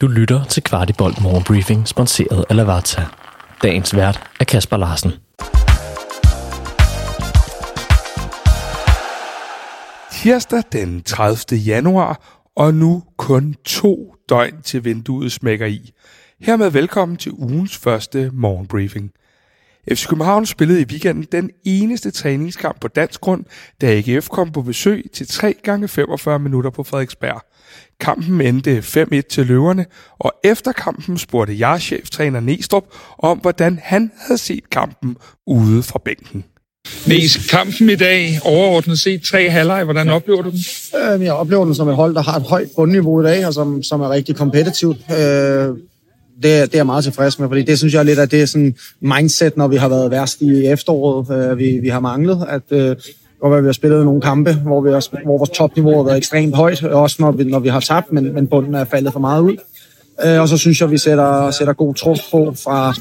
Du lytter til Kvartibolt Morgenbriefing, sponsoreret af Lavazza. Dagens vært er Kasper Larsen. Tirsdag den 30. januar, og nu kun to døgn til vinduet smækker i. Hermed velkommen til ugens første morgenbriefing. FC København spillede i weekenden den eneste træningskamp på dansk grund, da AGF kom på besøg til 3 gange 45 minutter på Frederiksberg. Kampen endte 5-1 til løverne, og efter kampen spurgte jeg cheftræner Næstrup om, hvordan han havde set kampen ude fra bænken. Næs, kampen i dag, overordnet set tre halvleg, hvordan oplever du den? Øh, jeg oplever den som et hold, der har et højt bundniveau i dag, og som, som er rigtig kompetitivt. Øh, det, det er jeg meget tilfreds med, fordi det synes jeg er lidt af det sådan mindset, når vi har været værst i efteråret, øh, vi, vi har manglet, at øh, hvor vi har spillet nogle kampe, hvor, vi har, hvor vores topniveau har været ekstremt højt, også når vi, når vi har tabt, men, men bunden er faldet for meget ud. Øh, og så synes jeg, vi sætter, sætter god trup på fra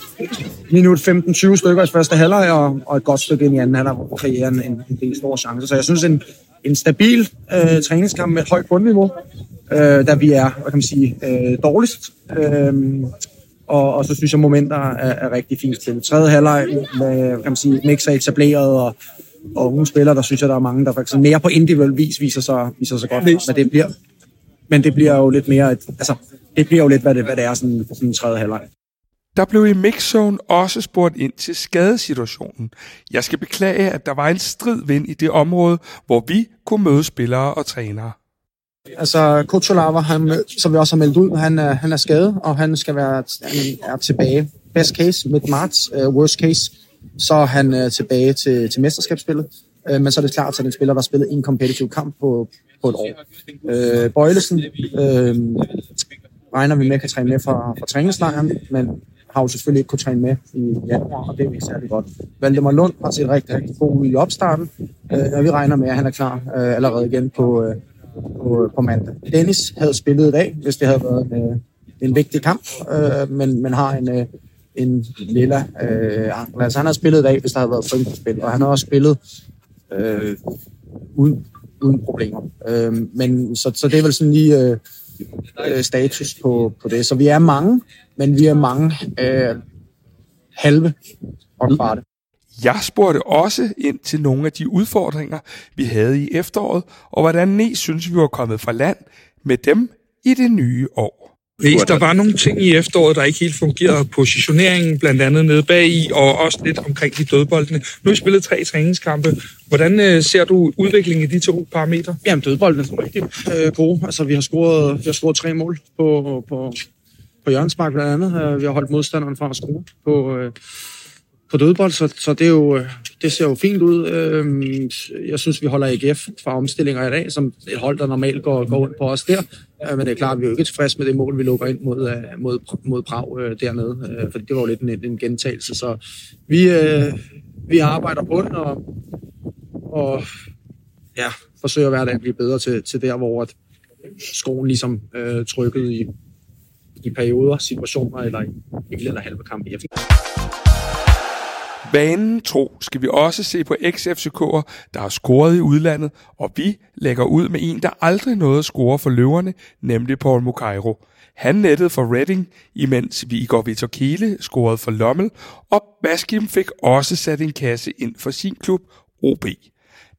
minut 15-20 stykker i første halvleg, og, og et godt stykke ind i anden halvleg, hvor vi kreerer en, en, en del store chancer. Så jeg synes, en, en stabil øh, træningskamp med et højt bundniveau, øh, da vi er, hvad kan man sige, øh, dårligst. Øh, og, og så synes jeg, momenter er, er rigtig fint til. Tredje halvleg med, kan man sige, mix er etableret, og, og unge spillere, der synes jeg, der er mange, der faktisk mere på individuel vis viser sig, viser sig godt. hvad det bliver, men det bliver jo lidt mere, et, altså, det bliver jo lidt, hvad det, hvad det er, sådan, sådan en tredje halvleg. Der blev i mixzone også spurgt ind til skadesituationen. Jeg skal beklage, at der var en strid vind i det område, hvor vi kunne møde spillere og trænere. Altså, Kutsulava, han, som vi også har meldt ud, han er, han er skadet, og han skal være han er tilbage. Best case, midt marts. Uh, øh, worst case, så er han uh, tilbage til, til mesterskabsspillet. Uh, men så er det klart, at den spiller, der har spillet en kompetitiv kamp på, på et år. Uh, Bøjlesen uh, regner vi med kan træne med fra, fra træningslejren, men har jo selvfølgelig ikke kunne træne med i januar, og det er jo ikke særlig godt. Valdemar Lund har set rigtig, rigtig god ud i opstarten, øh, og vi regner med, at han er klar øh, allerede igen på, øh, på, øh, på mandag. Dennis havde spillet i dag, hvis det havde været en, øh, en vigtig kamp, øh, men, men har en, øh, en lilla øh, ankel. Altså han har spillet i dag, hvis der havde været spil, og han har også spillet øh, uden, uden problemer. Øh, men så, så det er vel sådan lige øh, øh status på, på det. Så vi er mange, men vi er mange øh, halve og kvarte. Jeg spurgte også ind til nogle af de udfordringer, vi havde i efteråret, og hvordan Næ synes, vi var kommet fra land med dem i det nye år. Hvis der var nogle ting i efteråret, der ikke helt fungerede. Positioneringen blandt andet nede bag i, og også lidt omkring de dødboldene. Nu har vi spillet tre træningskampe. Hvordan øh, ser du udviklingen i de to parametre? Jamen, dødboldene er rigtig øh, gode. Altså, vi har scoret, vi har scoret tre mål på, på, på Jørgensmark blandt andet. Øh, vi har holdt modstanderen fra at score på, øh, på dødbold, så, så det, er jo, øh, det ser jo fint ud. Øhm, jeg synes, vi holder AGF fra omstillinger i dag, som et hold, der normalt går, går ind på os der. Øh, men det er klart, at vi er jo ikke tilfredse med det mål, vi lukker ind mod, mod, mod Prag dernede, for fordi det var jo lidt en, en gentagelse. Så vi, vi arbejder på det, og, og ja, forsøger hver dag at blive bedre til, til der, hvor at skoen ligesom øh, trykket i, i perioder, situationer eller i hele eller halve kamp i Vanen tro skal vi også se på ex-FCK'er, der har scoret i udlandet, og vi lægger ud med en, der aldrig nåede at score for løverne, nemlig Paul Mukairo. Han nettede for Reading, imens vi Igor Vitor Kiele scorede for Lommel, og Baskim fik også sat en kasse ind for sin klub, OB.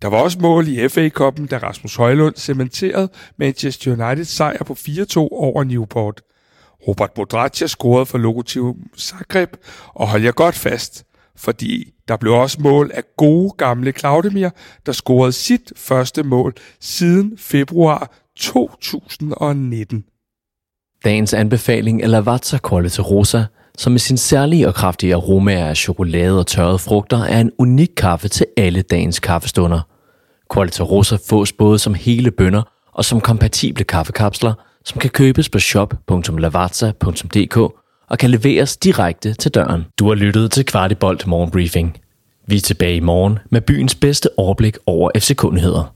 Der var også mål i FA-koppen, da Rasmus Højlund cementerede Manchester United sejr på 4-2 over Newport. Robert Modratia scorede for Lokomotiv Zagreb, og hold jer godt fast, fordi der blev også mål af gode gamle Claudemir, der scorede sit første mål siden februar 2019. Dagens anbefaling er Lavazza Quality Rosa, som med sin særlige og kraftige aroma af chokolade og tørrede frugter er en unik kaffe til alle dagens kaffestunder. Quality Rosa fås både som hele bønder og som kompatible kaffekapsler, som kan købes på shop.lavazza.dk og kan leveres direkte til døren. Du har lyttet til Kvartibolt Morgenbriefing. Vi er tilbage i morgen med byens bedste overblik over FC-kundigheder.